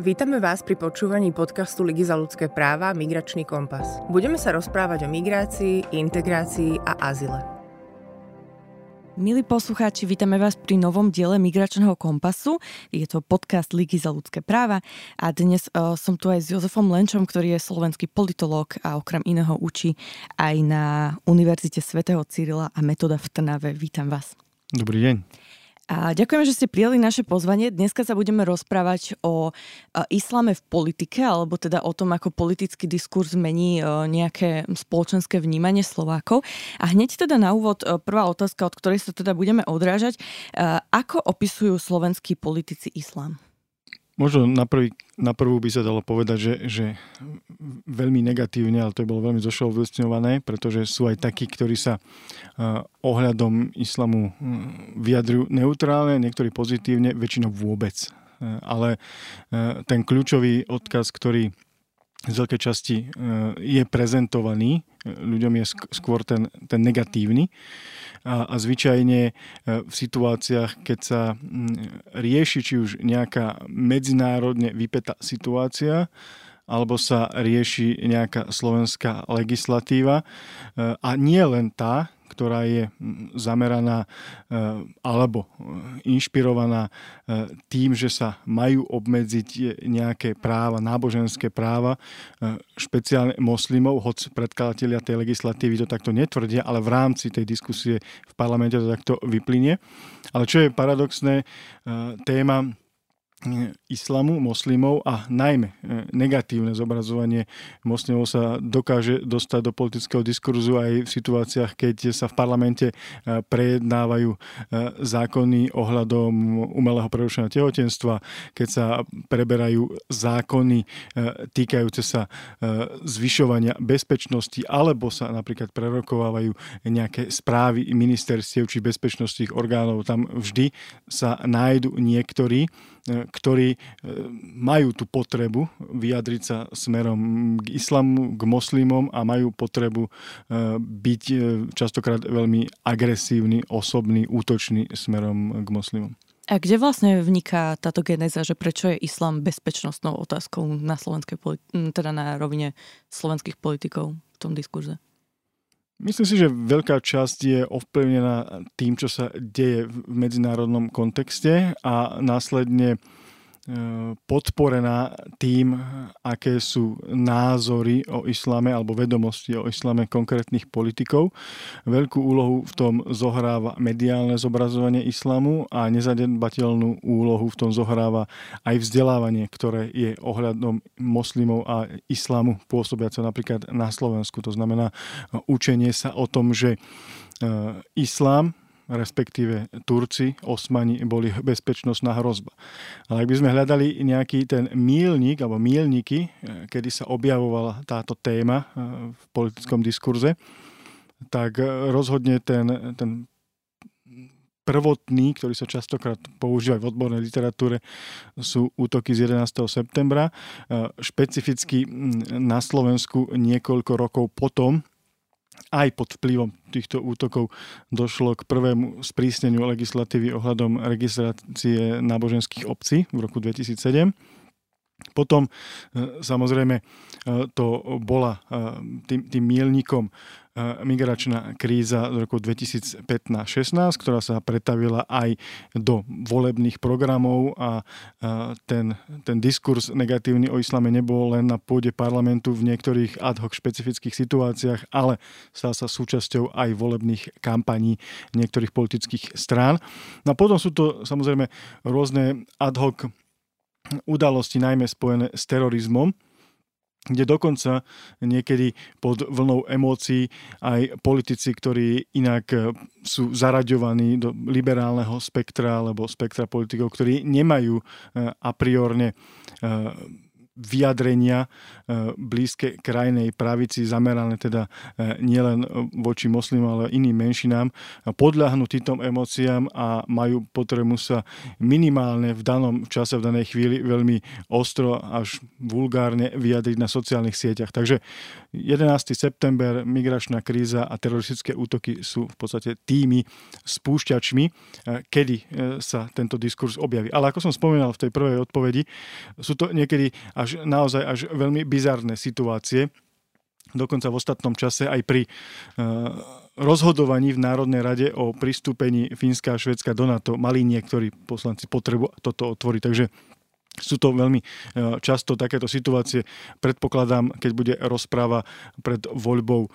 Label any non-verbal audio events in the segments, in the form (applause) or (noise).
Vítame vás pri počúvaní podcastu Ligy za ľudské práva Migračný kompas. Budeme sa rozprávať o migrácii, integrácii a azile. Milí poslucháči, vítame vás pri novom diele Migračného kompasu. Je to podcast Ligy za ľudské práva a dnes uh, som tu aj s Jozefom Lenčom, ktorý je slovenský politológ a okrem iného učí aj na Univerzite svätého Cyrila a Metoda v Trnave. Vítam vás. Dobrý deň. A ďakujeme, že ste prijali naše pozvanie. Dneska sa budeme rozprávať o islame v politike, alebo teda o tom, ako politický diskurs mení nejaké spoločenské vnímanie Slovákov. A hneď teda na úvod prvá otázka, od ktorej sa teda budeme odrážať. Ako opisujú slovenskí politici islám? Možno na, prvý, na prvú by sa dalo povedať, že, že veľmi negatívne, ale to je bolo veľmi zošovlstňované, pretože sú aj takí, ktorí sa uh, ohľadom islamu vyjadrujú neutrálne, niektorí pozitívne, väčšinou vôbec. Uh, ale uh, ten kľúčový odkaz, ktorý z veľkej časti je prezentovaný, ľuďom je skôr ten, ten negatívny a, a zvyčajne e, v situáciách, keď sa rieši či už nejaká medzinárodne vypetá situácia, alebo sa rieši nejaká slovenská legislatíva. E, a nie len tá, ktorá je zameraná e, alebo inšpirovaná tým, že sa majú obmedziť nejaké práva, náboženské práva, špeciálne moslimov, hoď predkladatelia tej legislatívy to takto netvrdia, ale v rámci tej diskusie v parlamente to takto vyplynie. Ale čo je paradoxné, téma islamu, moslimov a najmä e, negatívne zobrazovanie moslimov sa dokáže dostať do politického diskurzu aj v situáciách, keď sa v parlamente e, prejednávajú e, zákony ohľadom umelého prerušenia tehotenstva, keď sa preberajú zákony týkajúce sa zvyšovania bezpečnosti, alebo sa napríklad prerokovávajú nejaké správy ministerstiev či bezpečnostných orgánov. Tam vždy sa nájdu niektorí, ktorí e, majú tú potrebu vyjadriť sa smerom k islamu, k moslimom a majú potrebu e, byť e, častokrát veľmi agresívny, osobný, útočný smerom k moslimom. A kde vlastne vniká táto genéza, že prečo je islám bezpečnostnou otázkou na slovenskej teda na rovine slovenských politikov v tom diskurze? Myslím si, že veľká časť je ovplyvnená tým, čo sa deje v medzinárodnom kontexte a následne podporená tým, aké sú názory o islame alebo vedomosti o islame konkrétnych politikov. Veľkú úlohu v tom zohráva mediálne zobrazovanie islamu a nezadedbateľnú úlohu v tom zohráva aj vzdelávanie, ktoré je ohľadom moslimov a islamu pôsobiace napríklad na Slovensku. To znamená učenie sa o tom, že e, islám respektíve Turci, Osmani boli bezpečnostná hrozba. Ale ak by sme hľadali nejaký ten mílnik alebo mílniky, eh, kedy sa objavovala táto téma eh, v politickom diskurze, tak eh, rozhodne ten, ten prvotný, ktorý sa častokrát používa v odbornej literatúre, sú útoky z 11. septembra. Špecificky hm, na Slovensku niekoľko rokov potom aj pod vplyvom týchto útokov došlo k prvému sprísneniu legislatívy ohľadom registrácie náboženských obcí v roku 2007. Potom e, samozrejme e, to bola e, tým, tým mielnikom migračná kríza z roku 2015-16, ktorá sa pretavila aj do volebných programov a ten, ten diskurs negatívny o islame nebol len na pôde parlamentu v niektorých ad hoc špecifických situáciách, ale stal sa súčasťou aj volebných kampaní niektorých politických strán. No a potom sú to samozrejme rôzne ad hoc udalosti, najmä spojené s terorizmom, kde dokonca niekedy pod vlnou emócií aj politici, ktorí inak e, sú zaraďovaní do liberálneho spektra alebo spektra politikov, ktorí nemajú e, a priorne e, vyjadrenia e, blízke krajnej pravici, zamerané teda e, nielen voči moslimom, ale iným menšinám, podľahnú týmto emóciám a majú potrebu sa minimálne v danom čase, v danej chvíli veľmi ostro až vulgárne vyjadriť na sociálnych sieťach. Takže 11. september, migračná kríza a teroristické útoky sú v podstate tými spúšťačmi, kedy sa tento diskurs objaví. Ale ako som spomínal v tej prvej odpovedi, sú to niekedy až naozaj až veľmi bizarné situácie. Dokonca v ostatnom čase aj pri uh, rozhodovaní v Národnej rade o pristúpení Fínska a Švedska do NATO mali niektorí poslanci potrebu toto otvoriť. Takže sú to veľmi e, často takéto situácie. Predpokladám, keď bude rozpráva pred voľbou e,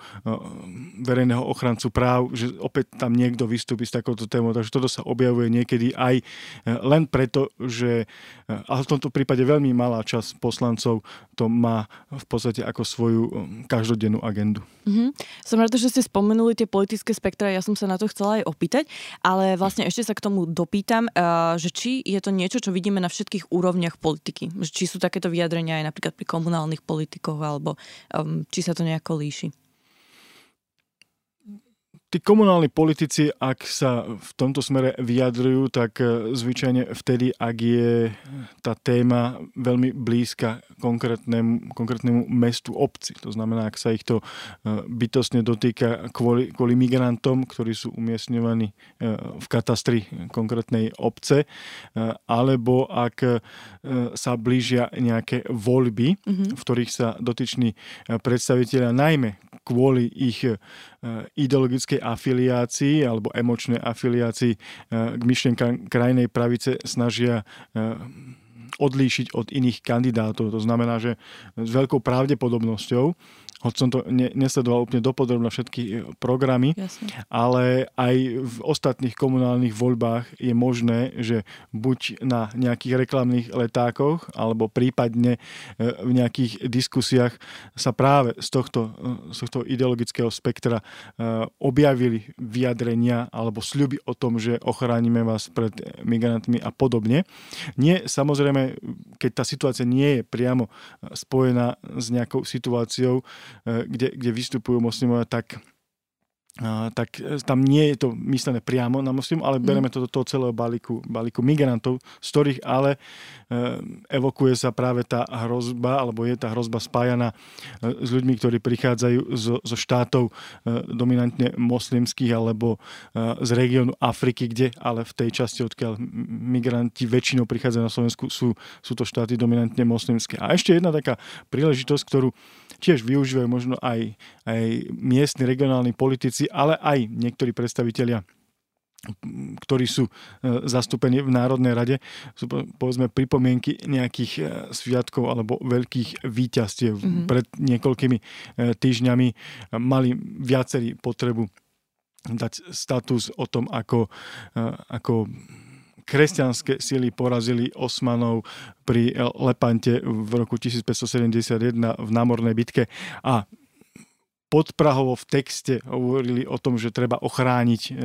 verejného ochrancu práv, že opäť tam niekto vystúpi s takouto témou. Takže toto sa objavuje niekedy aj e, len preto, že ale v tomto prípade veľmi malá časť poslancov to má v podstate ako svoju každodennú agendu. Mm-hmm. Som rada, že ste spomenuli tie politické spektra, ja som sa na to chcela aj opýtať, ale vlastne ešte sa k tomu dopýtam, že či je to niečo, čo vidíme na všetkých úrovniach úrovniach politiky. Či sú takéto vyjadrenia aj napríklad pri komunálnych politikoch, alebo um, či sa to nejako líši? Tí komunálni politici, ak sa v tomto smere vyjadrujú, tak e, zvyčajne vtedy, ak je tá téma veľmi blízka konkrétnemu, konkrétnemu mestu obci. To znamená, ak sa ich to e, bytostne dotýka kvôli, kvôli migrantom, ktorí sú umiestňovaní e, v katastri konkrétnej obce, alebo ak sa blížia nejaké voľby, mm-hmm. v ktorých sa dotyční predstaviteľia najmä kvôli ich ideologickej afiliácii alebo emočnej afiliácii eh, k myšlienkám krajnej pravice snažia eh, odlíšiť od iných kandidátov. To znamená, že s veľkou pravdepodobnosťou hoď som to ne, nesledoval úplne dopodrobne všetky e, programy, Jasne. ale aj v ostatných komunálnych voľbách je možné, že buď na nejakých reklamných letákoch, alebo prípadne e, v nejakých diskusiách sa práve z tohto, e, z tohto ideologického spektra objavili vyjadrenia alebo sľuby o tom, že ochránime vás pred migrantmi a podobne. Nie, samozrejme, keď tá situácia nie je priamo spojená s nejakou situáciou, kde, kde vystupujú moslimovia, tak tak e, tam nie je to myslené priamo na muslim, ale bereme to do toho celého balíku, balíku migrantov, z ktorých ale e, evokuje sa práve tá hrozba, alebo je tá hrozba spájana s ľuďmi, ktorí prichádzajú zo, zo štátov dominantne moslimských alebo z regiónu Afriky, kde ale v tej časti, odkiaľ migranti väčšinou prichádzajú na Slovensku, sú, sú to štáty dominantne moslimské. A ešte jedna taká príležitosť, ktorú tiež využívajú možno aj, aj miestni regionálni politici, ale aj niektorí predstavitelia ktorí sú e, zastúpení v Národnej rade, sú povedzme pripomienky nejakých e, sviatkov alebo veľkých výťastiev. Mm-hmm. Pred niekoľkými e, týždňami mali viacerí potrebu dať status o tom, ako, ako kresťanské sily porazili Osmanov pri Lepante v roku 1571 v námornej bitke a podprahovo v texte hovorili o tom, že treba ochrániť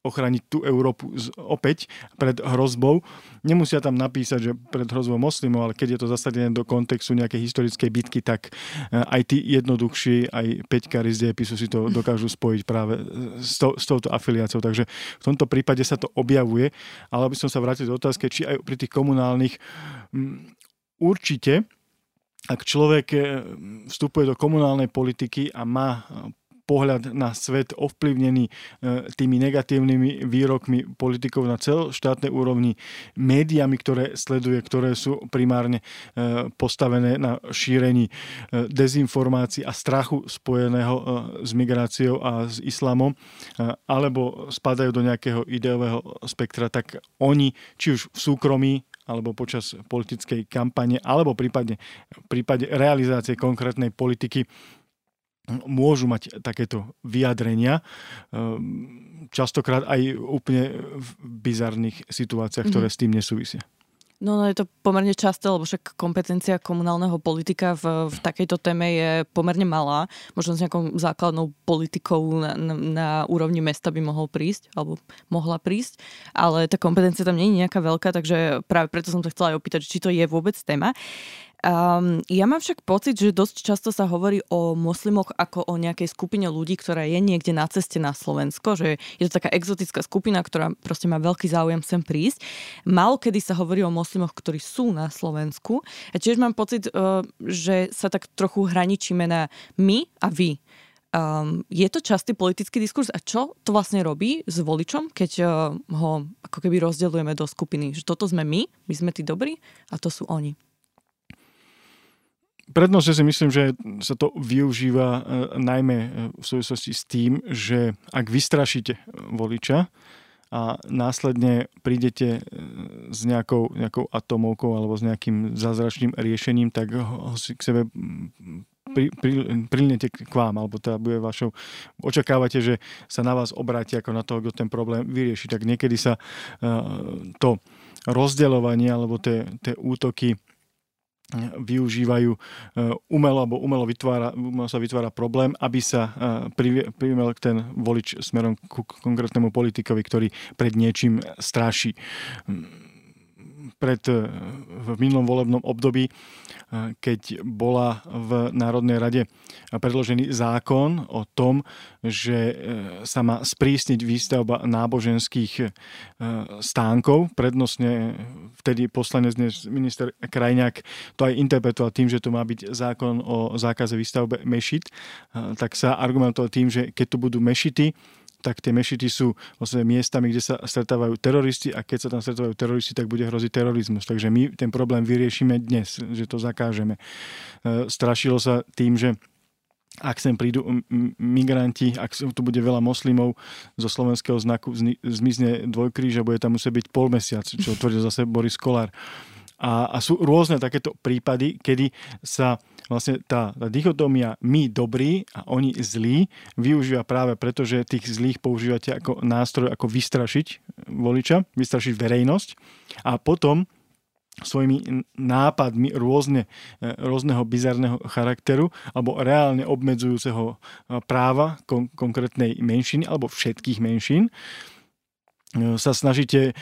ochrániť tú Európu z, opäť pred hrozbou. Nemusia tam napísať, že pred hrozbou moslimov, ale keď je to zasadené do kontextu nejakej historickej bitky, tak eh, aj tí jednoduchší, aj peťkári z dejepisu si to (laughs) dokážu spojiť práve s, to, s touto afiliáciou. Takže v tomto prípade sa to objavuje, ale aby som sa vrátil do otázky, či aj pri tých komunálnych mm, určite ak človek eh, vstupuje do komunálnej politiky a má pohľad na svet ovplyvnený e, tými negatívnymi výrokmi politikov na celoštátnej úrovni, médiami, ktoré sleduje, ktoré sú primárne e, postavené na šírení e, dezinformácií a strachu spojeného s migráciou a s islamom, alebo spadajú do nejakého ideového spektra, tak oni, či už v súkromí, alebo počas politickej kampane, alebo prípadne v prípade realizácie konkrétnej politiky môžu mať takéto vyjadrenia, ehm, častokrát aj úplne v bizarných situáciách, ktoré mm-hmm. s tým nesúvisia. No, no je to pomerne časté, lebo však kompetencia komunálneho politika v, v takejto téme je pomerne malá. Možno s nejakou základnou politikou na, na, na úrovni mesta by mohol prísť, alebo mohla prísť, ale tá kompetencia tam nie je nejaká veľká, takže práve preto som sa chcela aj opýtať, či to je vôbec téma. Um, ja mám však pocit, že dosť často sa hovorí o moslimoch ako o nejakej skupine ľudí, ktorá je niekde na ceste na Slovensko, že je to taká exotická skupina, ktorá proste má veľký záujem sem prísť. Málo kedy sa hovorí o moslimoch, ktorí sú na Slovensku. A tiež mám pocit, uh, že sa tak trochu hraničíme na my a vy. Um, je to častý politický diskurs a čo to vlastne robí s voličom, keď uh, ho ako keby rozdeľujeme do skupiny, že toto sme my, my sme tí dobrí a to sú oni prednostne si myslím, že sa to využíva e, najmä e, v súvislosti s tým, že ak vystrašíte voliča a následne prídete e, s nejakou, nejakou atomovkou alebo s nejakým zázračným riešením, tak ho si k sebe pri, pri, prilnete k vám, alebo teda bude vašou, očakávate, že sa na vás obráti ako na toho, kto ten problém vyrieši. Tak niekedy sa uh, to rozdeľovanie alebo tie, tie útoky využívajú eh, umelo alebo umelo, vytvára, umelo sa vytvára problém, aby sa eh, privimel ten volič smerom ku konkrétnemu politikovi, ktorý pred niečím stráši pred, eh, v minulom volebnom období, eh, keď bola v Národnej rade predložený zákon o tom, že eh, sa má sprísniť výstavba náboženských stánkov. Prednostne vtedy poslanec minister Krajňák to aj interpretoval tým, že to má byť zákon o zákaze výstavbe mešit, tak sa argumentoval tým, že keď tu budú mešity, tak tie mešity sú vlastne miestami, kde sa stretávajú teroristi a keď sa tam stretávajú teroristi, tak bude hroziť terorizmus. Takže my ten problém vyriešime dnes, že to zakážeme. E, strašilo sa tým, že ak sem prídu migranti, ak tu bude veľa moslimov zo slovenského znaku, zmizne dvojkríž a bude tam musieť byť pol mesiac, čo tvrdil zase Boris Kolár. A, a sú rôzne takéto prípady, kedy sa vlastne tá, tá dichotómia my dobrí a oni zlí využíva práve preto, že tých zlých používate ako nástroj, ako vystrašiť voliča, vystrašiť verejnosť a potom svojimi nápadmi rôzne, e, rôzneho bizarného charakteru alebo reálne obmedzujúceho práva kon- konkrétnej menšiny alebo všetkých menšín E, sa snažíte e,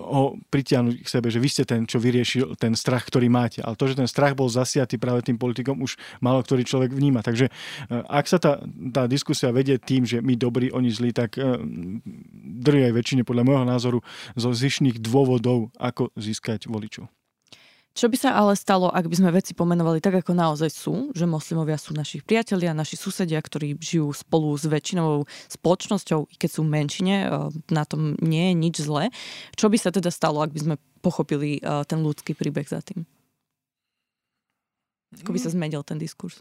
ho pritiahnuť k sebe, že vy ste ten, čo vyriešil ten strach, ktorý máte. Ale to, že ten strach bol zasiatý práve tým politikom, už malo ktorý človek vníma. Takže e, ak sa tá, tá diskusia vedie tým, že my dobrí, oni zlí, tak aj väčšine podľa môjho názoru zo zišných dôvodov, ako získať voličov. Čo by sa ale stalo, ak by sme veci pomenovali tak, ako naozaj sú, že moslimovia sú naši priatelia, naši susedia, ktorí žijú spolu s väčšinovou spoločnosťou, i keď sú menšine, e, na tom nie je nič zlé. Čo by sa teda stalo, ak by sme pochopili e, ten ľudský príbeh za tým? Ako by sa zmenil ten diskurs?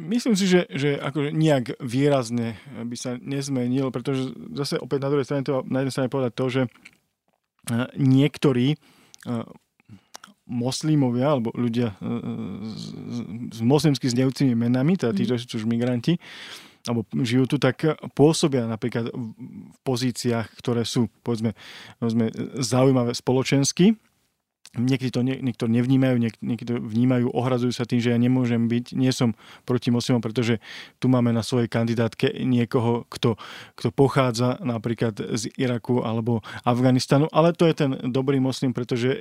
Myslím si, že, že akože nejak výrazne by sa nezmenil, pretože zase opäť na druhej strane to, na jednej strane povedať to, že niektorí moslimovia alebo ľudia e, e, s moslimsky znejúcimi menami, teda tí, mhm. sú už migranti, alebo žijú tu, tak pôsobia napríklad v pozíciách, ktoré sú, povedzme, povedzme zaujímavé spoločensky Niekedy to nie, niekto nevnímajú, niek, niekto vnímajú, ohrazujú sa tým, že ja nemôžem byť, nie som proti moslimom, pretože tu máme na svojej kandidátke niekoho, kto, kto pochádza napríklad z Iraku alebo Afganistanu, ale to je ten dobrý moslim, pretože e,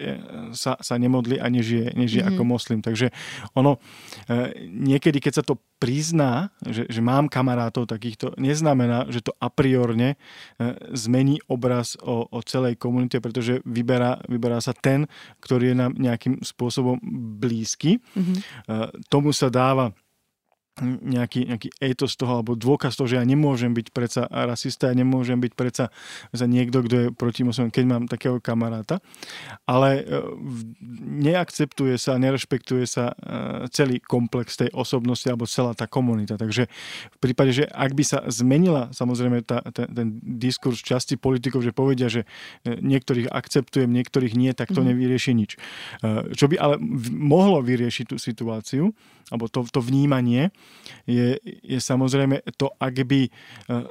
sa, sa nemodli a nežije, nežije mm-hmm. ako moslim. Takže ono, e, niekedy, keď sa to prizná, že, že mám kamarátov takýchto, neznamená, že to a priorne e, zmení obraz o, o celej komunite, pretože vyberá, vyberá sa ten, ktorý je nám nejakým spôsobom blízky. Mm-hmm. Tomu sa dáva nejaký, nejaký etos toho, alebo dôkaz toho, že ja nemôžem byť predsa rasista, ja nemôžem byť predsa za niekto, kto je proti moslimom, keď mám takého kamaráta. Ale e, neakceptuje sa, nerešpektuje sa e, celý komplex tej osobnosti alebo celá tá komunita. Takže v prípade, že ak by sa zmenila samozrejme tá, ten, ten diskurs časti politikov, že povedia, že e, niektorých akceptujem, niektorých nie, tak to mm. nevyrieši nič. Čo by ale mohlo vyriešiť tú situáciu, alebo to, to vnímanie, je, je samozrejme to, ak by e,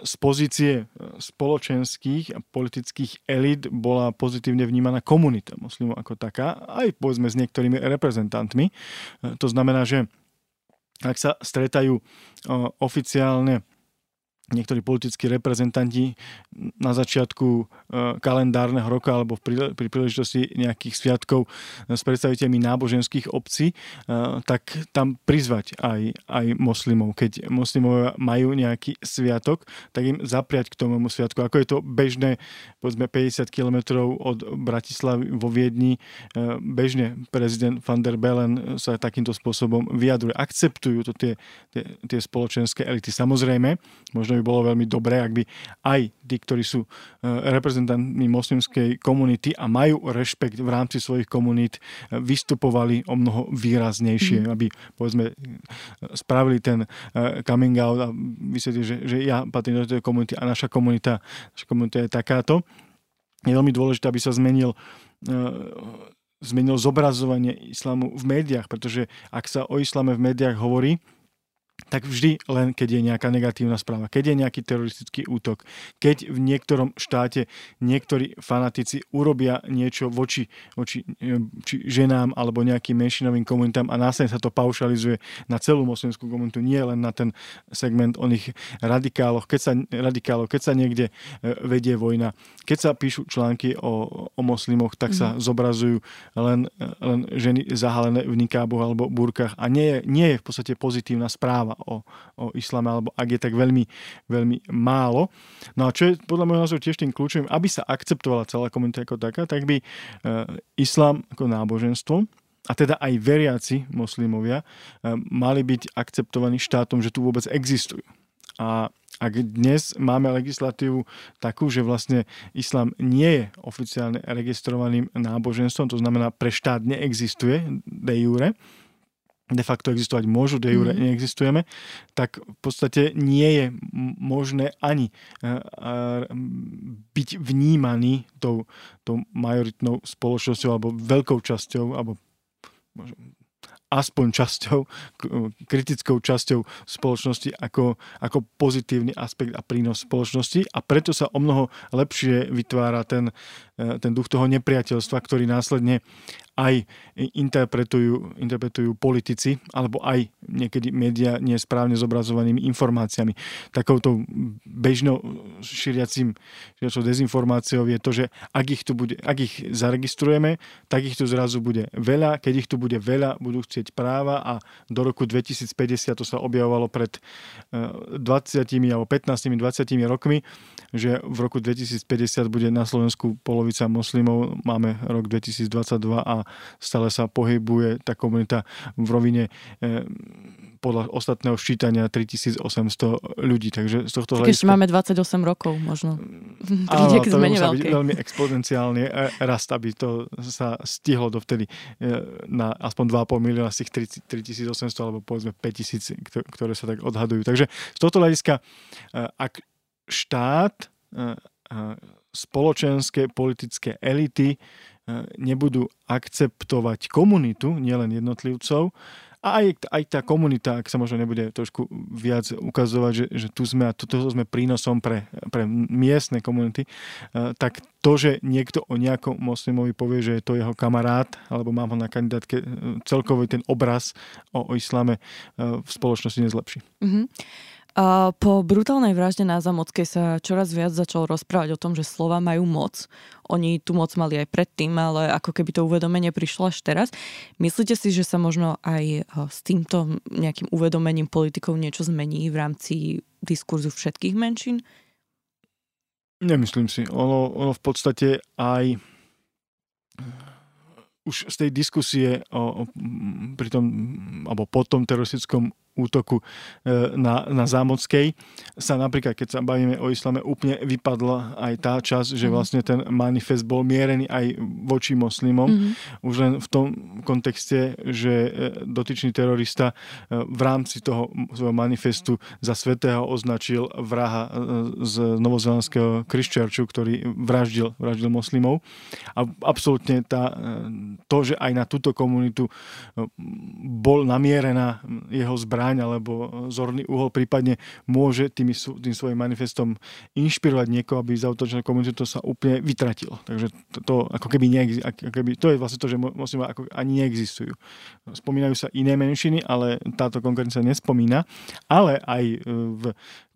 z pozície e, spoločenských a politických elit bola pozitívne vnímaná komunita moslimov ako taká, aj povedzme s niektorými reprezentantmi. E, to znamená, že ak sa stretajú oficiálne niektorí politickí reprezentanti na začiatku e, kalendárneho roka alebo pri, príležitosti nejakých sviatkov s predstaviteľmi náboženských obcí, e, tak tam prizvať aj, aj moslimov. Keď moslimovia majú nejaký sviatok, tak im zapriať k tomu sviatku. Ako je to bežné, povedzme 50 km od Bratislavy vo Viedni, e, bežne prezident van der Bellen sa takýmto spôsobom vyjadruje. Akceptujú to tie, tie, tie spoločenské elity. Samozrejme, možno by bolo veľmi dobré, ak by aj tí, ktorí sú e, reprezentantmi moslimskej komunity a majú rešpekt v rámci svojich komunít, e, vystupovali o mnoho výraznejšie, mm. aby povedzme spravili ten coming out a vysvetlili, že, že ja patrím do tej komunity a naša komunita, naša komunita je takáto. Je veľmi dôležité, aby sa zmenil zmenilo zobrazovanie islamu v médiách, pretože ak sa o islame v médiách hovorí, tak vždy len, keď je nejaká negatívna správa, keď je nejaký teroristický útok, keď v niektorom štáte niektorí fanatici urobia niečo voči, voči či ženám alebo nejakým menšinovým komunitám a následne sa to paušalizuje na celú moslimskú komunitu, nie len na ten segment oných radikáloch, keď sa, radikálov, keď sa niekde e, vedie vojna, keď sa píšu články o, o moslimoch, tak sa mm. zobrazujú len, len ženy zahalené v nikáboch alebo burkách a nie je, nie je v podstate pozitívna správa správa o, o islame, alebo ak je tak veľmi, veľmi málo. No a čo je podľa môjho názoru tiež tým kľúčovým, aby sa akceptovala celá komunita ako taká, tak by e, islám ako náboženstvo a teda aj veriaci moslimovia e, mali byť akceptovaní štátom, že tu vôbec existujú. A ak dnes máme legislatívu takú, že vlastne islám nie je oficiálne registrovaným náboženstvom, to znamená pre štát neexistuje de jure, de facto existovať môžu, de jure mm. neexistujeme, tak v podstate nie je možné ani eh, byť vnímaný tou, tou majoritnou spoločnosťou alebo veľkou časťou alebo aspoň časťou, kritickou časťou spoločnosti ako, ako pozitívny aspekt a prínos spoločnosti a preto sa o mnoho lepšie vytvára ten, ten duch toho nepriateľstva, ktorý následne aj interpretujú, interpretujú politici alebo aj niekedy médiá nesprávne zobrazovanými informáciami. Takouto bežnou šíriacím dezinformáciou je to, že ak ich, tu bude, ak ich zaregistrujeme, tak ich tu zrazu bude veľa. Keď ich tu bude veľa, budú chcieť práva a do roku 2050 to sa objavovalo pred 20 eh, alebo 15-20 rokmi, že v roku 2050 bude na Slovensku polovica moslimov, máme rok 2022 a stále sa pohybuje tá komunita v rovine e, podľa ostatného ščítania 3800 ľudí. Takže z tohto hľadiska... Ešte máme 28 rokov možno. Áno, to musí byť veľmi exponenciálny e, rast, aby to sa stihlo dovtedy e, na aspoň 2,5 milióna z tých 3800 alebo povedzme 5000, ktoré sa tak odhadujú. Takže z tohto hľadiska, ak štát spoločenské politické elity nebudú akceptovať komunitu, nielen jednotlivcov, a aj, aj tá komunita, ak sa možno nebude trošku viac ukazovať, že, že tu sme a toto sme prínosom pre, pre miestne komunity, tak to, že niekto o nejakom moslimovi povie, že je to jeho kamarát, alebo mám ho na kandidátke, celkový ten obraz o, o islame v spoločnosti nezlepší. Mm-hmm. Po brutálnej vražde na Zamockej sa čoraz viac začal rozprávať o tom, že slova majú moc. Oni tu moc mali aj predtým, ale ako keby to uvedomenie prišlo až teraz. Myslíte si, že sa možno aj s týmto nejakým uvedomením politikov niečo zmení v rámci diskurzu všetkých menšín? Nemyslím si. Ono, ono v podstate aj už z tej diskusie o, o, pri tom, alebo po tom teroristickom útoku e, na, na Zámockej sa napríklad, keď sa bavíme o islame, úplne vypadla aj tá časť, že mhm. vlastne ten manifest bol mierený aj voči moslimom. Mm-hmm. Už len v tom kontexte, že e, dotyčný terorista e, v rámci toho svojho manifestu za svetého označil vraha z novozelandského Christchurchu, ktorý vraždil, vraždil moslimov. A absolútne tá, to, že aj na túto komunitu bol namierená jeho zbraň, zbraň alebo zorný uhol prípadne môže tým, tým svojim manifestom inšpirovať niekoho, aby zautočil komunitu, to sa úplne vytratilo. Takže to, to ako keby, neexistuje, ako keby to je vlastne to, že moslimové ako ani neexistujú. Spomínajú sa iné menšiny, ale táto konkurencia nespomína, ale aj e, v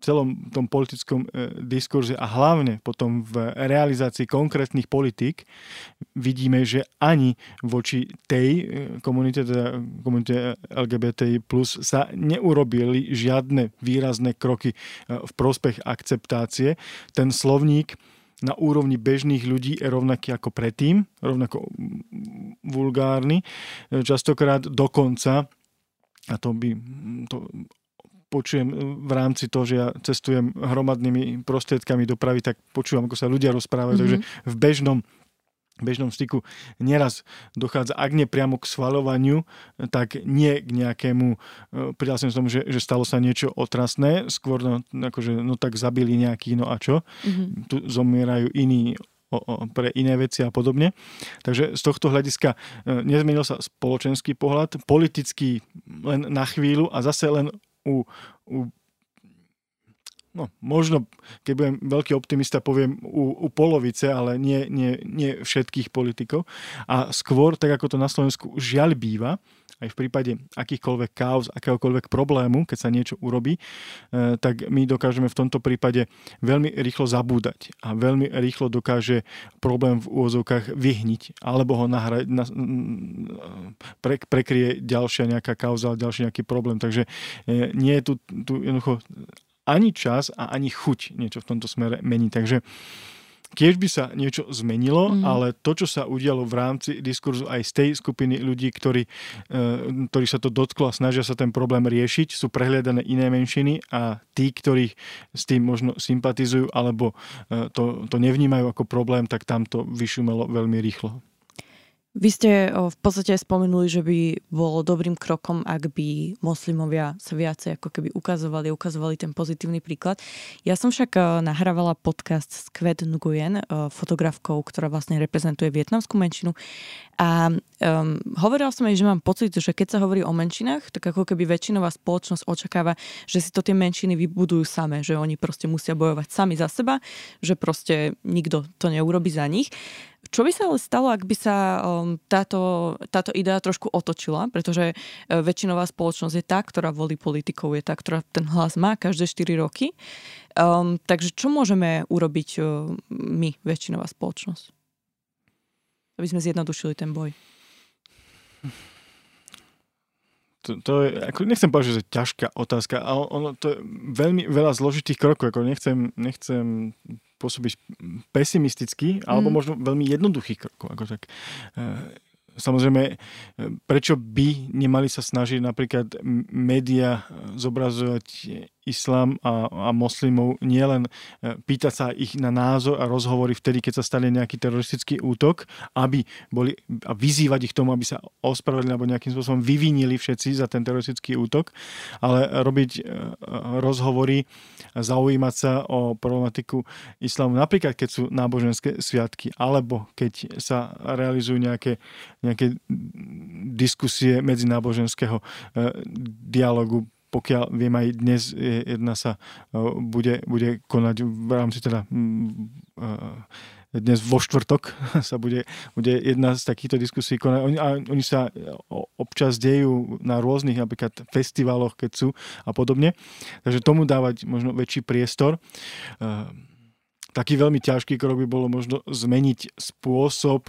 celom tom politickom diskurze a hlavne potom v realizácii konkrétnych politík vidíme, že ani voči tej komunite, teda komunite LGBTI+, sa neurobili žiadne výrazné kroky v prospech akceptácie. Ten slovník na úrovni bežných ľudí je rovnaký ako predtým, rovnako vulgárny. Častokrát dokonca, a to by to počujem v rámci toho, že ja cestujem hromadnými prostriedkami dopravy, tak počúvam, ako sa ľudia rozprávajú. Mm-hmm. Takže v bežnom bežnom styku neraz dochádza, ak nie priamo k svalovaniu, tak nie k nejakému, e, pridal som tomu, že, že stalo sa niečo otrasné, skôr no, akože, no tak zabili nejaký, no a čo? Mm-hmm. Tu zomierajú iní o, o, pre iné veci a podobne. Takže z tohto hľadiska e, nezmenil sa spoločenský pohľad, politický len na chvíľu a zase len u, u no, možno, keď budem veľký optimista, poviem u, u polovice, ale nie, nie, nie všetkých politikov. A skôr, tak ako to na Slovensku žiaľ býva, aj v prípade akýchkoľvek kauz, akéhokoľvek problému, keď sa niečo urobí, e, tak my dokážeme v tomto prípade veľmi rýchlo zabúdať a veľmi rýchlo dokáže problém v úvozovkách vyhniť alebo ho nahrať, na, pre, prekrie ďalšia nejaká kauza, ďalší nejaký problém. Takže e, nie je tu, tu jednoducho ani čas a ani chuť niečo v tomto smere meniť. Takže keď by sa niečo zmenilo, mm. ale to, čo sa udialo v rámci diskurzu aj z tej skupiny ľudí, ktorí, e, ktorí sa to dotklo a snažia sa ten problém riešiť, sú prehliadané iné menšiny a tí, ktorí s tým možno sympatizujú alebo e, to, to nevnímajú ako problém, tak tam to vyšumelo veľmi rýchlo. Vy ste v podstate spomenuli, že by bolo dobrým krokom, ak by moslimovia sa viacej ako keby ukazovali, ukazovali ten pozitívny príklad. Ja som však nahrávala podcast s Kvet Nguyen, fotografkou, ktorá vlastne reprezentuje vietnamskú menšinu a um, hovorila som jej, že mám pocit, že keď sa hovorí o menšinách, tak ako keby väčšinová spoločnosť očakáva, že si to tie menšiny vybudujú same, že oni proste musia bojovať sami za seba, že proste nikto to neurobi za nich. Čo by sa ale stalo, ak by sa um, táto, táto idea trošku otočila, pretože uh, väčšinová spoločnosť je tá, ktorá volí politikov, je tá, ktorá ten hlas má každé 4 roky. Um, takže čo môžeme urobiť uh, my, väčšinová spoločnosť? Aby sme zjednodušili ten boj. To, to je, ako nechcem povedať, že to je ťažká otázka, ale ono, to je veľmi veľa zložitých krokov, ako nechcem, nechcem pôsobiť pesimisticky, alebo mm. možno veľmi jednoduchý krok. Ako tak, e, Samozrejme, e, prečo by nemali sa snažiť napríklad média zobrazovať islám a, a moslimov nielen e, pýtať sa ich na názor a rozhovory vtedy, keď sa stane nejaký teroristický útok, aby boli a vyzývať ich tomu, aby sa ospravedlili alebo nejakým spôsobom vyvinili všetci za ten teroristický útok, ale robiť e, rozhovory, zaujímať sa o problematiku islámu, napríklad keď sú náboženské sviatky, alebo keď sa realizujú nejaké, nejaké diskusie medzináboženského e, dialogu pokiaľ viem aj dnes jedna sa e, bude, bude konať v rámci teda e, dnes vo štvrtok (laughs) sa bude, bude jedna z takýchto diskusí konať. Oni, a oni sa občas dejú na rôznych napríklad festivaloch, keď sú a podobne. Takže tomu dávať možno väčší priestor. E, taký veľmi ťažký krok by bolo možno zmeniť spôsob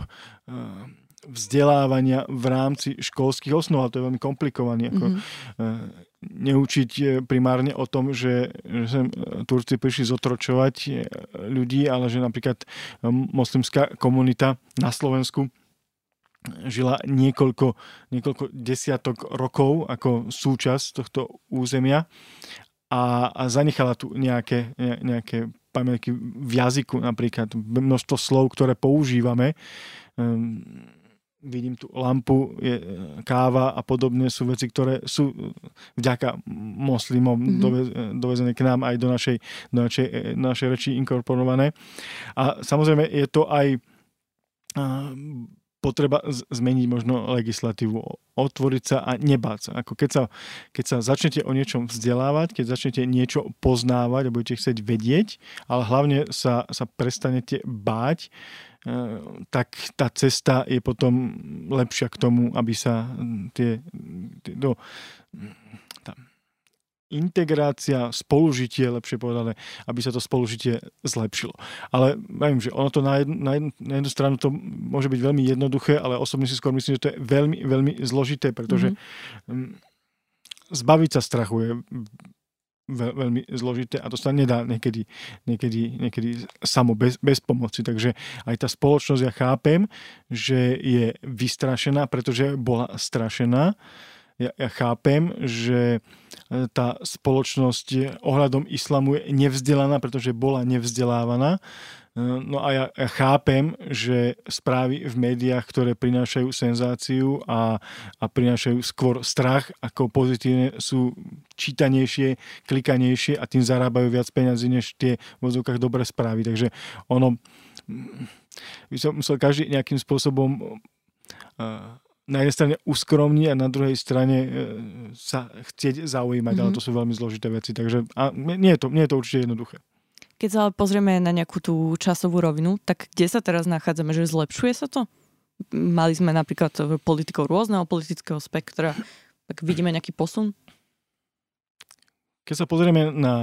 vzdelávania v rámci školských osnov, ale to je veľmi komplikovaný. Ako, mm-hmm neučiť e, primárne o tom, že, že sem e, Turci prišli zotročovať ľudí, ale že napríklad moslimská komunita na Slovensku žila niekoľko, niekoľko desiatok rokov ako súčasť tohto územia a, a zanechala tu nejaké, nejaké pamätky v jazyku, napríklad množstvo slov, ktoré používame. Um, vidím tu lampu, je káva a podobne sú veci, ktoré sú e, vďaka moslimom mm-hmm. dovez, e, dovezené k nám aj do našej, do našej, do našej reči inkorporované. A samozrejme je to aj potreba zmeniť možno legislatívu, otvoriť sa a nebáť sa. Ako keď, sa, keď sa začnete o niečom vzdelávať, keď začnete niečo poznávať a budete chcieť vedieť, ale hlavne sa, sa prestanete báť, tak tá cesta je potom lepšia k tomu, aby sa tie, tie do, integrácia, spolužitie, lepšie povedané, aby sa to spolužitie zlepšilo. Ale viem, že ono to na jednu, na, jednu, na jednu stranu to môže byť veľmi jednoduché, ale osobne si skôr myslím, že to je veľmi, veľmi zložité, pretože mm-hmm. zbaviť sa strachu je veľ, veľmi zložité a to sa nedá niekedy, niekedy, niekedy samo bez, bez pomoci. Takže aj tá spoločnosť, ja chápem, že je vystrašená, pretože bola strašená ja, ja chápem, že e, tá spoločnosť ohľadom islamu je nevzdelaná, pretože bola nevzdelávaná. E, no a ja, ja chápem, že správy v médiách, ktoré prinášajú senzáciu a, a prinášajú skôr strach ako pozitívne, sú čítanejšie, klikanejšie a tým zarábajú viac peňazí než tie v odzvukách dobré správy. Takže ono by som musel každý nejakým spôsobom uh, na jednej strane uskromniť a na druhej strane e, sa chcieť zaujímať, mm-hmm. ale mhm. to sú veľmi zložité veci, takže a nie, je to, nie je to určite jednoduché. Keď sa ale pozrieme na nejakú tú časovú rovinu, tak kde sa teraz nachádzame, že zlepšuje sa to? Mali sme napríklad politikov rôzneho politického spektra, tak vidíme nejaký posun? Keď sa pozrieme na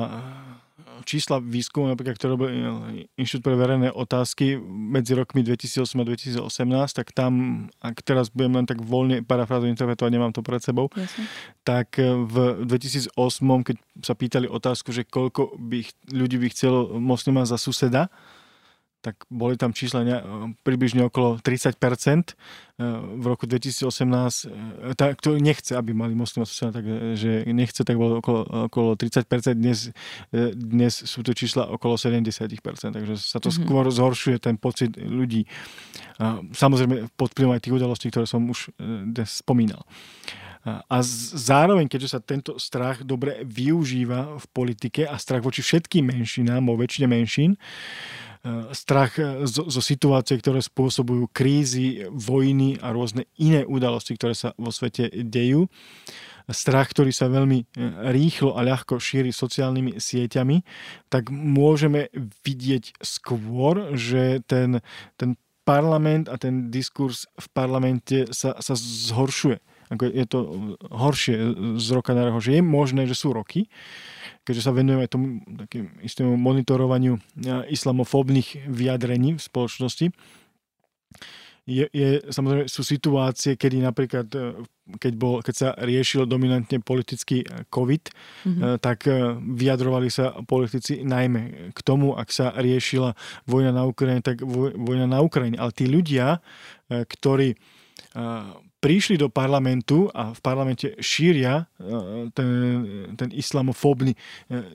čísla výskumu, napríklad, ktoré robil eh, Inštitút pre verejné otázky medzi rokmi 2008 a 2018, tak tam, ak teraz budem len tak voľne parafrázu interpretovať, nemám to pred sebou, Jasne. tak eh, v 2008, keď sa pýtali otázku, že koľko by, ľudí by chcelo moslima za suseda, tak boli tam čísla ne, približne okolo 30%. E, v roku 2018, e, tak to nechce, aby mali moslima tak, e, že nechce, tak bolo okolo, okolo 30%. Dnes, dnes sú to čísla okolo 70%, takže sa to mm-hmm. skôr zhoršuje ten pocit ľudí. Samozrejme pod vplyvom aj tých udalostí, ktoré som už dnes spomínal. A zároveň, keďže sa tento strach dobre využíva v politike a strach voči všetkým menšinám, vo väčšine menšín, strach eh, zo, zo situácie, ktoré spôsobujú krízy, vojny a rôzne iné udalosti, ktoré sa vo svete dejú. Strach, ktorý sa veľmi eh, rýchlo a ľahko šíri sociálnymi sieťami, tak môžeme vidieť skôr, že ten, ten parlament a ten diskurs v parlamente sa, sa zhoršuje. Ako je to horšie z roka na rok, že je možné, že sú roky, keďže sa venujeme tomu takým istému monitorovaniu islamofóbnych vyjadrení v spoločnosti, je, je, samozrejme sú situácie, kedy napríklad, e, keď, bol, keď sa riešil dominantne politický COVID, mm-hmm. tak e, vyjadrovali sa politici najmä k tomu, ak sa riešila vojna na Ukrajine, tak vojna na Ukrajine. Ale tí ľudia, ktorí prišli do parlamentu a v parlamente šíria e, ten, ten islamofóbny e,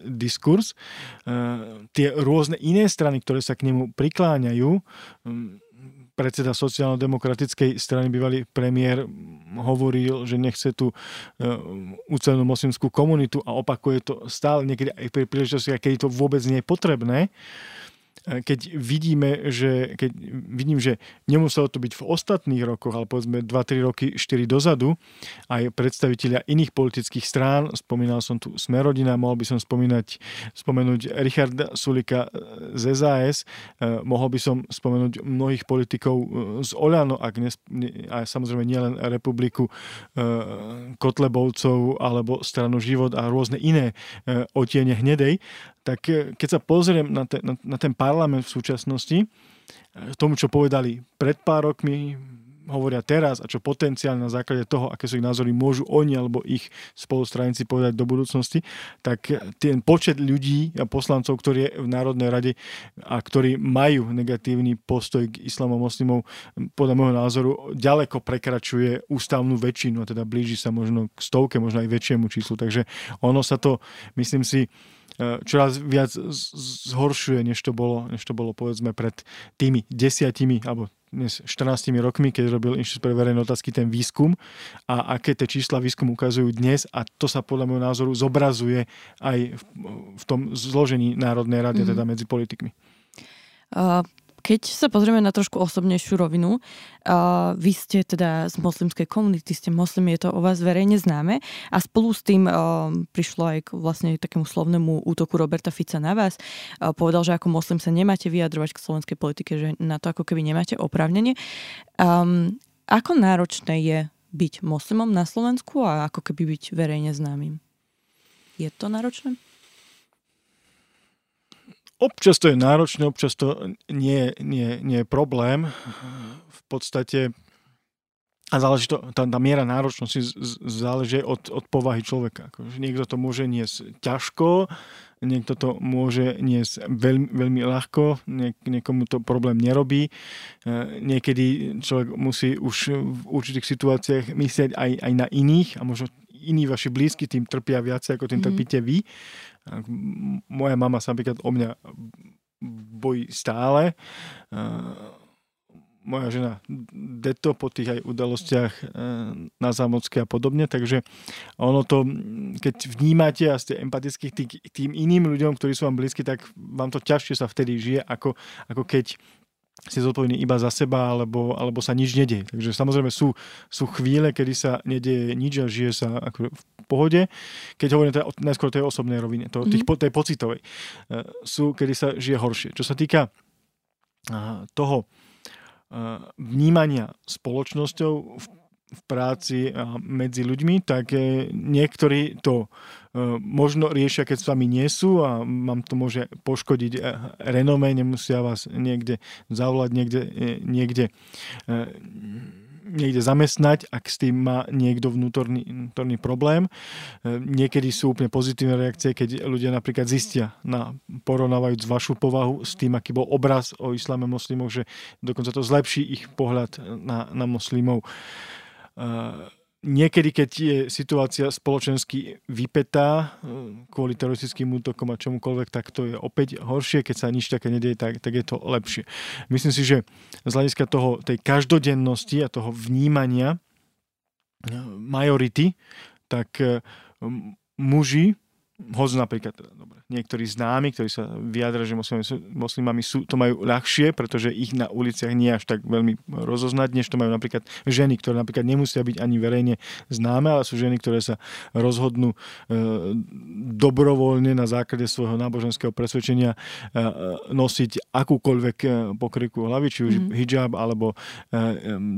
diskurs. E, tie rôzne iné strany, ktoré sa k nemu prikláňajú, predseda sociálno-demokratickej strany, bývalý premiér, hovoril, že nechce tú ucelenú moslimskú komunitu a opakuje to stále niekedy aj pri príležitosti, keď to vôbec nie je potrebné keď vidíme, že keď vidím, že nemuselo to byť v ostatných rokoch, ale povedzme 2-3 roky, 4 dozadu, aj predstavitelia iných politických strán, spomínal som tu Smerodina, mohol by som spomínať, spomenúť Richarda Sulika z SAS, eh, mohol by som spomenúť mnohých politikov eh, z Oľano, ak ne, a samozrejme nielen republiku eh, Kotlebovcov alebo stranu Život a rôzne iné otiene hnedej, tak eh, keď sa pozriem na, te, na, ten parlament v súčasnosti, eh, tomu, čo povedali pred pár rokmi, hovoria teraz a čo potenciálne na základe toho, aké sú ich názory, môžu oni alebo ich spolustranici povedať do budúcnosti, tak ten počet ľudí a poslancov, ktorí je v Národnej rade a ktorí majú negatívny postoj k islamom moslimov, podľa môjho názoru ďaleko prekračuje ústavnú väčšinu a teda blíži sa možno k stovke, možno aj väčšiemu číslu. Takže ono sa to, myslím si, E, čoraz viac zhoršuje, než to bolo, než to bolo povedzme pred tými desiatimi alebo dnes 14 rokmi, keď robil Inštitút pre verejné otázky ten výskum a aké tie čísla výskum ukazujú dnes a to sa podľa môjho názoru zobrazuje aj v, v tom zložení Národnej rady, mm-hmm. teda medzi politikmi. Uh, keď sa pozrieme na trošku osobnejšiu rovinu, uh, vy ste teda z moslimskej komunity, ste moslimi, je to o vás verejne známe a spolu s tým uh, prišlo aj k vlastne takému slovnému útoku Roberta Fica na vás. Uh, povedal, že ako moslim sa nemáte vyjadrovať k slovenskej politike, že na to ako keby nemáte oprávnenie. Um, ako náročné je byť moslimom na Slovensku a ako keby byť verejne známym? Je to náročné? Občas to je náročné, občas to nie, nie, nie je problém. V podstate a záleží to, tá, tá miera náročnosti záleží od, od povahy človeka. Akože niekto to môže niesť ťažko, niekto to môže niesť veľmi, veľmi ľahko, niek, niekomu to problém nerobí. E, niekedy človek musí už v určitých situáciách myslieť aj, aj na iných a možno iní vaši blízky tým trpia viac, ako tým mm-hmm. trpíte vy. Moja mama sa napríklad o mňa bojí stále. Moja žena deto po tých aj udalostiach e, na Zámocké a podobne, takže ono to, keď vnímate a ste empatickí tým, tým iným ľuďom, ktorí sú vám blízki, tak vám to ťažšie sa vtedy žije, ako, ako keď ste zodpovední iba za seba, alebo, alebo sa nič nedieje. Takže samozrejme sú, sú chvíle, kedy sa nedieje nič a žije sa ako v pohode. Keď hovorím teda najskôr tej osobnej rovine, to, tých, mm-hmm. tej pocitovej, e, sú, kedy sa žije horšie. Čo sa týka toho, vnímania spoločnosťou v, v práci medzi ľuďmi, tak e, niektorí to e, možno riešia, keď s vami nie sú a vám to môže poškodiť e, renome, nemusia vás niekde zavolať, niekde, niekde niekde zamestnať, ak s tým má niekto vnútorný, vnútorný problém. E, niekedy sú úplne pozitívne reakcie, keď ľudia napríklad zistia, na, porovnávajúc vašu povahu s tým, aký bol obraz o islame moslimov, že dokonca to zlepší ich pohľad na, na moslimov. Niekedy, keď je situácia spoločensky vypetá eh, kvôli teroristickým útokom a čomukoľvek, tak to je opäť horšie. Keď sa nič také nedieje, tak, tak je to lepšie. Myslím si, že z hľadiska toho, tej každodennosti a toho vnímania eh, majority, tak eh, muži, hoď napríklad, dobre, niektorí známi, ktorí sa vyjadra, že moslimami sú, moslimami sú, to majú ľahšie, pretože ich na uliciach nie až tak veľmi rozoznať, než to majú napríklad ženy, ktoré napríklad nemusia byť ani verejne známe, ale sú ženy, ktoré sa rozhodnú e, dobrovoľne na základe svojho náboženského presvedčenia e, nosiť akúkoľvek e, pokryku hlavy, či už mm-hmm. hijab alebo e,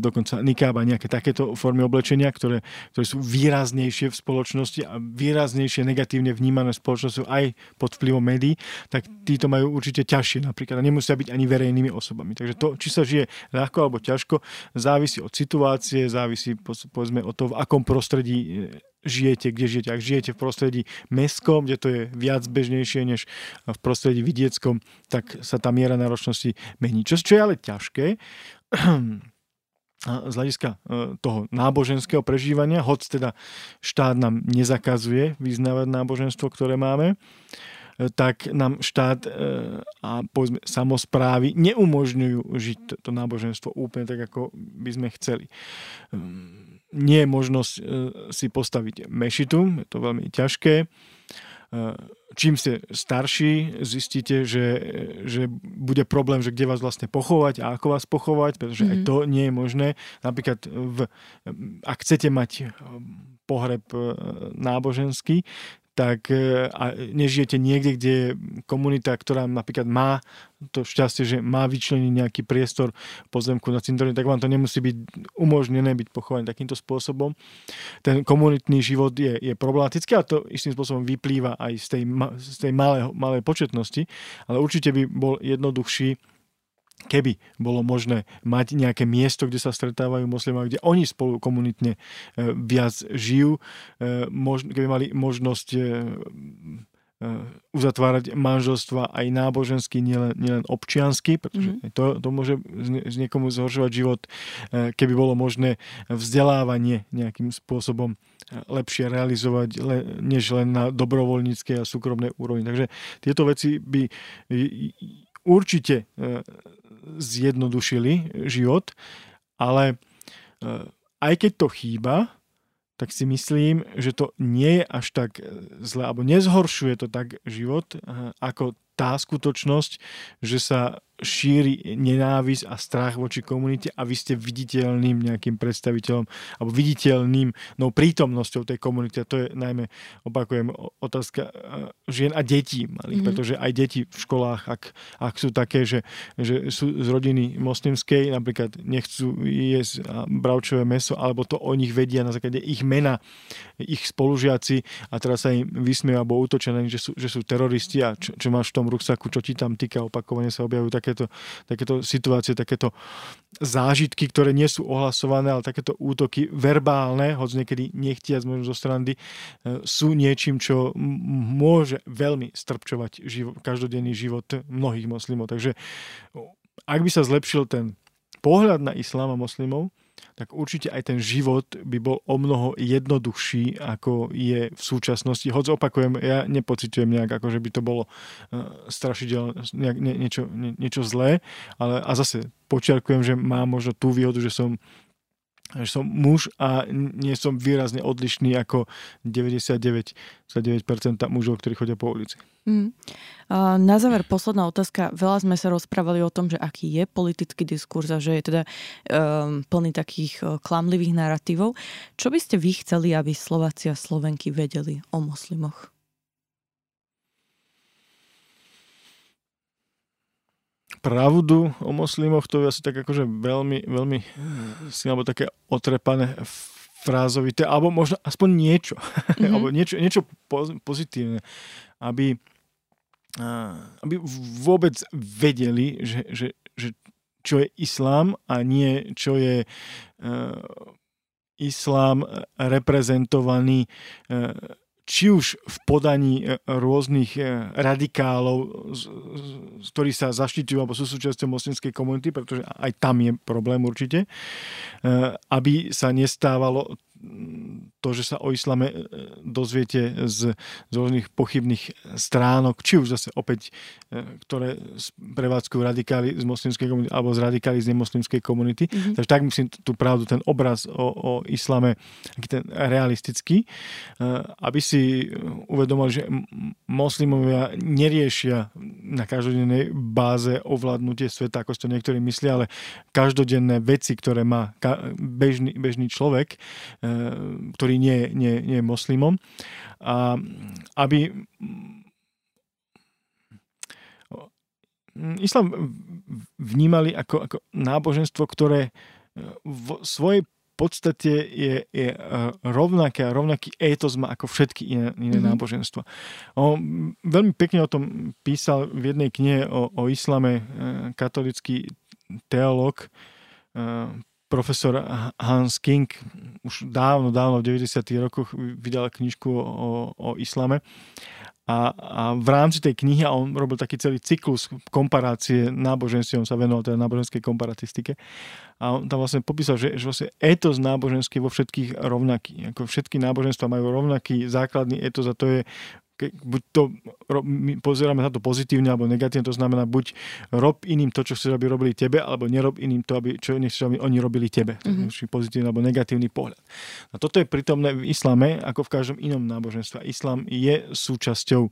dokonca nikab a nejaké takéto formy oblečenia, ktoré, ktoré sú výraznejšie v spoločnosti a výraznejšie negatívne vnímané spoločnosťou aj pod vplyvom médií, tak títo majú určite ťažšie napríklad a nemusia byť ani verejnými osobami. Takže to, či sa žije ľahko alebo ťažko, závisí od situácie, závisí povedzme od toho, v akom prostredí e, žijete, kde žijete. Ak žijete v prostredí mestskom, kde to je viac bežnejšie než v prostredí vidieckom, tak sa tá miera náročnosti mení. Čo, čo je ale ťažké, z hľadiska e, toho náboženského prežívania, hoď teda štát nám nezakazuje vyznávať náboženstvo, ktoré máme, e, tak nám štát e, a povedzme samozprávy neumožňujú žiť to náboženstvo úplne tak, ako by sme chceli. Nie je možnosť si postaviť mešitu, je to veľmi ťažké čím ste starší, zistíte, že, že bude problém, že kde vás vlastne pochovať a ako vás pochovať, pretože mm-hmm. aj mhm. to nie je možné. Napríklad, v, ak chcete mať eh, pohreb eh, náboženský, tak e, a nežijete niekde, kde je komunita, ktorá napríklad má to šťastie, že má vyčleniť nejaký priestor pozemku na cintoríne, tak vám to nemusí byť umožnené byť pochovaný takýmto spôsobom. Ten komunitný život je, je problematický a to istým spôsobom vyplýva aj z tej, z tej malej, malej početnosti, ale určite by bol jednoduchší keby bolo možné mať nejaké miesto, kde sa stretávajú moslimov, kde oni spolu komunitne e, viac žijú, e, keby mali možnosť e, uzatvárať manželstva aj náboženský, nielen, nielen občiansky, pretože mm-hmm. to, to môže z niekomu zhoršovať život, keby bolo možné vzdelávanie nejakým spôsobom lepšie realizovať, než len na dobrovoľníckej a súkromnej úrovni. Takže tieto veci by určite zjednodušili život, ale e, aj keď to chýba, tak si myslím, že to nie je až tak zle, alebo nezhoršuje to tak život, e, ako tá skutočnosť, že sa šíri nenávisť a strach voči komunite a vy ste viditeľným nejakým predstaviteľom alebo viditeľným no, prítomnosťou tej komunity. A to je najmä, opakujem, otázka žien a detí malých, mm-hmm. pretože aj deti v školách, ak, ak sú také, že, že sú z rodiny moslimskej, napríklad nechcú jesť bravčové meso, alebo to o nich vedia na základe ich mena, ich spolužiaci a teraz sa im vysmievajú alebo útočia že sú, že sú teroristi a čo, čo máš v tom ruksaku, čo ti tam týka, opakovane sa objavujú tak takéto, takéto situácie, takéto zážitky, ktoré nie sú ohlasované, ale takéto útoky verbálne, hoď niekedy nechtiac možno zo strany, e, sú niečím, čo môže veľmi strpčovať život, každodenný život mnohých moslimov. Takže ak by sa zlepšil ten pohľad na islám a moslimov, tak určite aj ten život by bol o mnoho jednoduchší, ako je v súčasnosti. Hoď opakujem, ja nepocitujem nejak, ako že by to bolo uh, strašidelné, nie, niečo, nie, niečo zlé, ale a zase počiarkujem, že mám možno tú výhodu, že som že som muž a nie som výrazne odlišný ako 99,9% mužov, ktorí chodia po ulici. Mm. Na záver posledná otázka. Veľa sme sa rozprávali o tom, že aký je politický diskurs a že je teda um, plný takých uh, klamlivých narratívov. Čo by ste vy chceli, aby Slováci a Slovenky vedeli o moslimoch? Pravdu o moslimoch, to je asi tak akože veľmi, veľmi si alebo také otrepané frázovité, alebo možno aspoň niečo, mm-hmm. (laughs) alebo niečo, niečo pozitívne, aby, aby vôbec vedeli, že, že, že čo je islám a nie čo je uh, islám reprezentovaný uh, či už v podaní e, rôznych e, radikálov, z ktorých sa zaštitujú alebo sú súčasťou moslimskej komunity, pretože aj tam je problém určite, e, aby sa nestávalo to, že sa o islame e, dozviete z, z rôznych pochybných stránok, či už zase opäť, e, ktoré prevádzkujú radikáli z moslimskej komunity alebo z radikáli z nemoslimskej komunity. Mm-hmm. Takže tak myslím tú pravdu, ten obraz o, o islame, ten realistický, e, aby si uvedomili, že moslimovia neriešia na každodennej báze ovládnutie sveta, ako to niektorí myslia, ale každodenné veci, ktoré má bežný, bežný človek, ktorý nie, nie, nie je moslimom. A aby islám vnímali ako, ako náboženstvo, ktoré v svojej podstate je, je rovnaké a rovnaký étos má ako všetky iné, iné mm-hmm. náboženstva. O, veľmi pekne o tom písal v jednej knihe o, o islame e, katolický teológ e, profesor Hans King už dávno, dávno v 90. rokoch vydal knižku o, o islame. A, a v rámci tej knihy, a on robil taký celý cyklus komparácie náboženstiev, sa venoval teda náboženskej komparatistike. A on tam vlastne popísal, že, že vlastne etos náboženský vo všetkých rovnaký. Ako všetky náboženstva majú rovnaký základný etos a to je ke, buď to my pozeráme na to pozitívne alebo negatívne, to znamená buď rob iným to, čo chceš, aby robili tebe, alebo nerob iným to, aby, čo nechceš, aby oni robili tebe. Mm-hmm. To je pozitívny alebo negatívny pohľad. A toto je pritomné v islame, ako v každom inom náboženstve. Islám je súčasťou,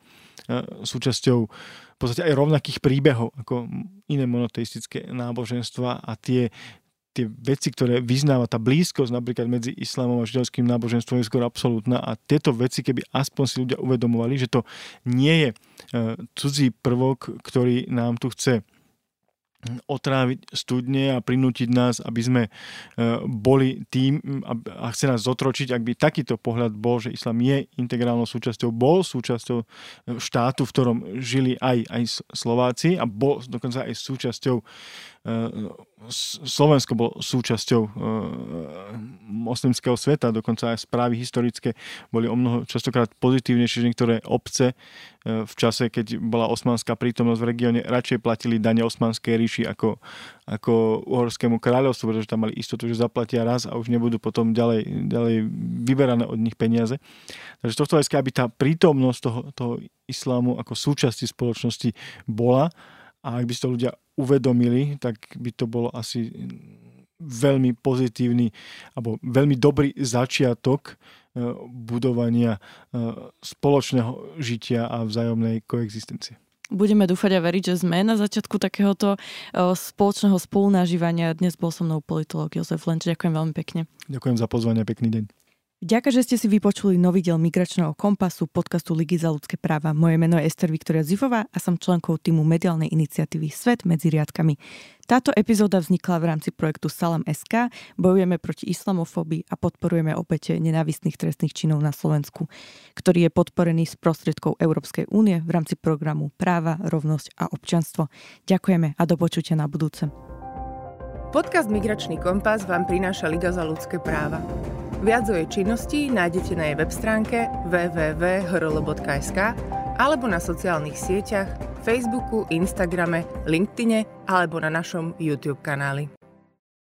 e, súčasťou v podstate aj rovnakých príbehov ako iné monoteistické náboženstva a tie tie veci, ktoré vyznáva tá blízkosť napríklad medzi islamom a židovským náboženstvom je skôr absolútna. A tieto veci, keby aspoň si ľudia uvedomovali, že to nie je e, cudzí prvok, ktorý nám tu chce otráviť studne a prinútiť nás, aby sme e, boli tým a chce nás zotročiť, ak by takýto pohľad bol, že islám je integrálnou súčasťou, bol súčasťou e, štátu, v ktorom žili aj, aj Slováci a bol dokonca aj súčasťou Slovensko bol súčasťou e, moslimského sveta, dokonca aj správy historické boli o mnoho častokrát pozitívnejšie, že niektoré obce e, v čase, keď bola osmanská prítomnosť v regióne, radšej platili dane osmanskej ríši ako, ako uhorskému kráľovstvu, pretože tam mali istotu, že zaplatia raz a už nebudú potom ďalej, ďalej vyberané od nich peniaze. Takže tohto hľadiska, aby tá prítomnosť toho, toho islámu ako súčasti spoločnosti bola, a ak by si to ľudia uvedomili, tak by to bolo asi veľmi pozitívny alebo veľmi dobrý začiatok e, budovania e, spoločného žitia a vzájomnej koexistencie. Budeme dúfať a veriť, že sme na začiatku takéhoto spoločného spolunažívania. Dnes bol so mnou politolog Jozef Lenč. Ďakujem veľmi pekne. Ďakujem za pozvanie, pekný deň. Ďakujem, že ste si vypočuli nový diel Migračného kompasu podcastu Ligy za ľudské práva. Moje meno je Ester Viktoria Zifová a som členkou týmu mediálnej iniciatívy Svet medzi riadkami. Táto epizóda vznikla v rámci projektu Salam SK, bojujeme proti islamofóbii a podporujeme obete nenávistných trestných činov na Slovensku, ktorý je podporený z prostriedkov Európskej únie v rámci programu Práva, rovnosť a občanstvo. Ďakujeme a do počutia na budúce. Podcast Migračný kompas vám prináša Liga za ľudské práva. Viac o jej činnosti nájdete na jej web stránke www.hrl.sk alebo na sociálnych sieťach Facebooku, Instagrame, LinkedIne alebo na našom YouTube kanáli.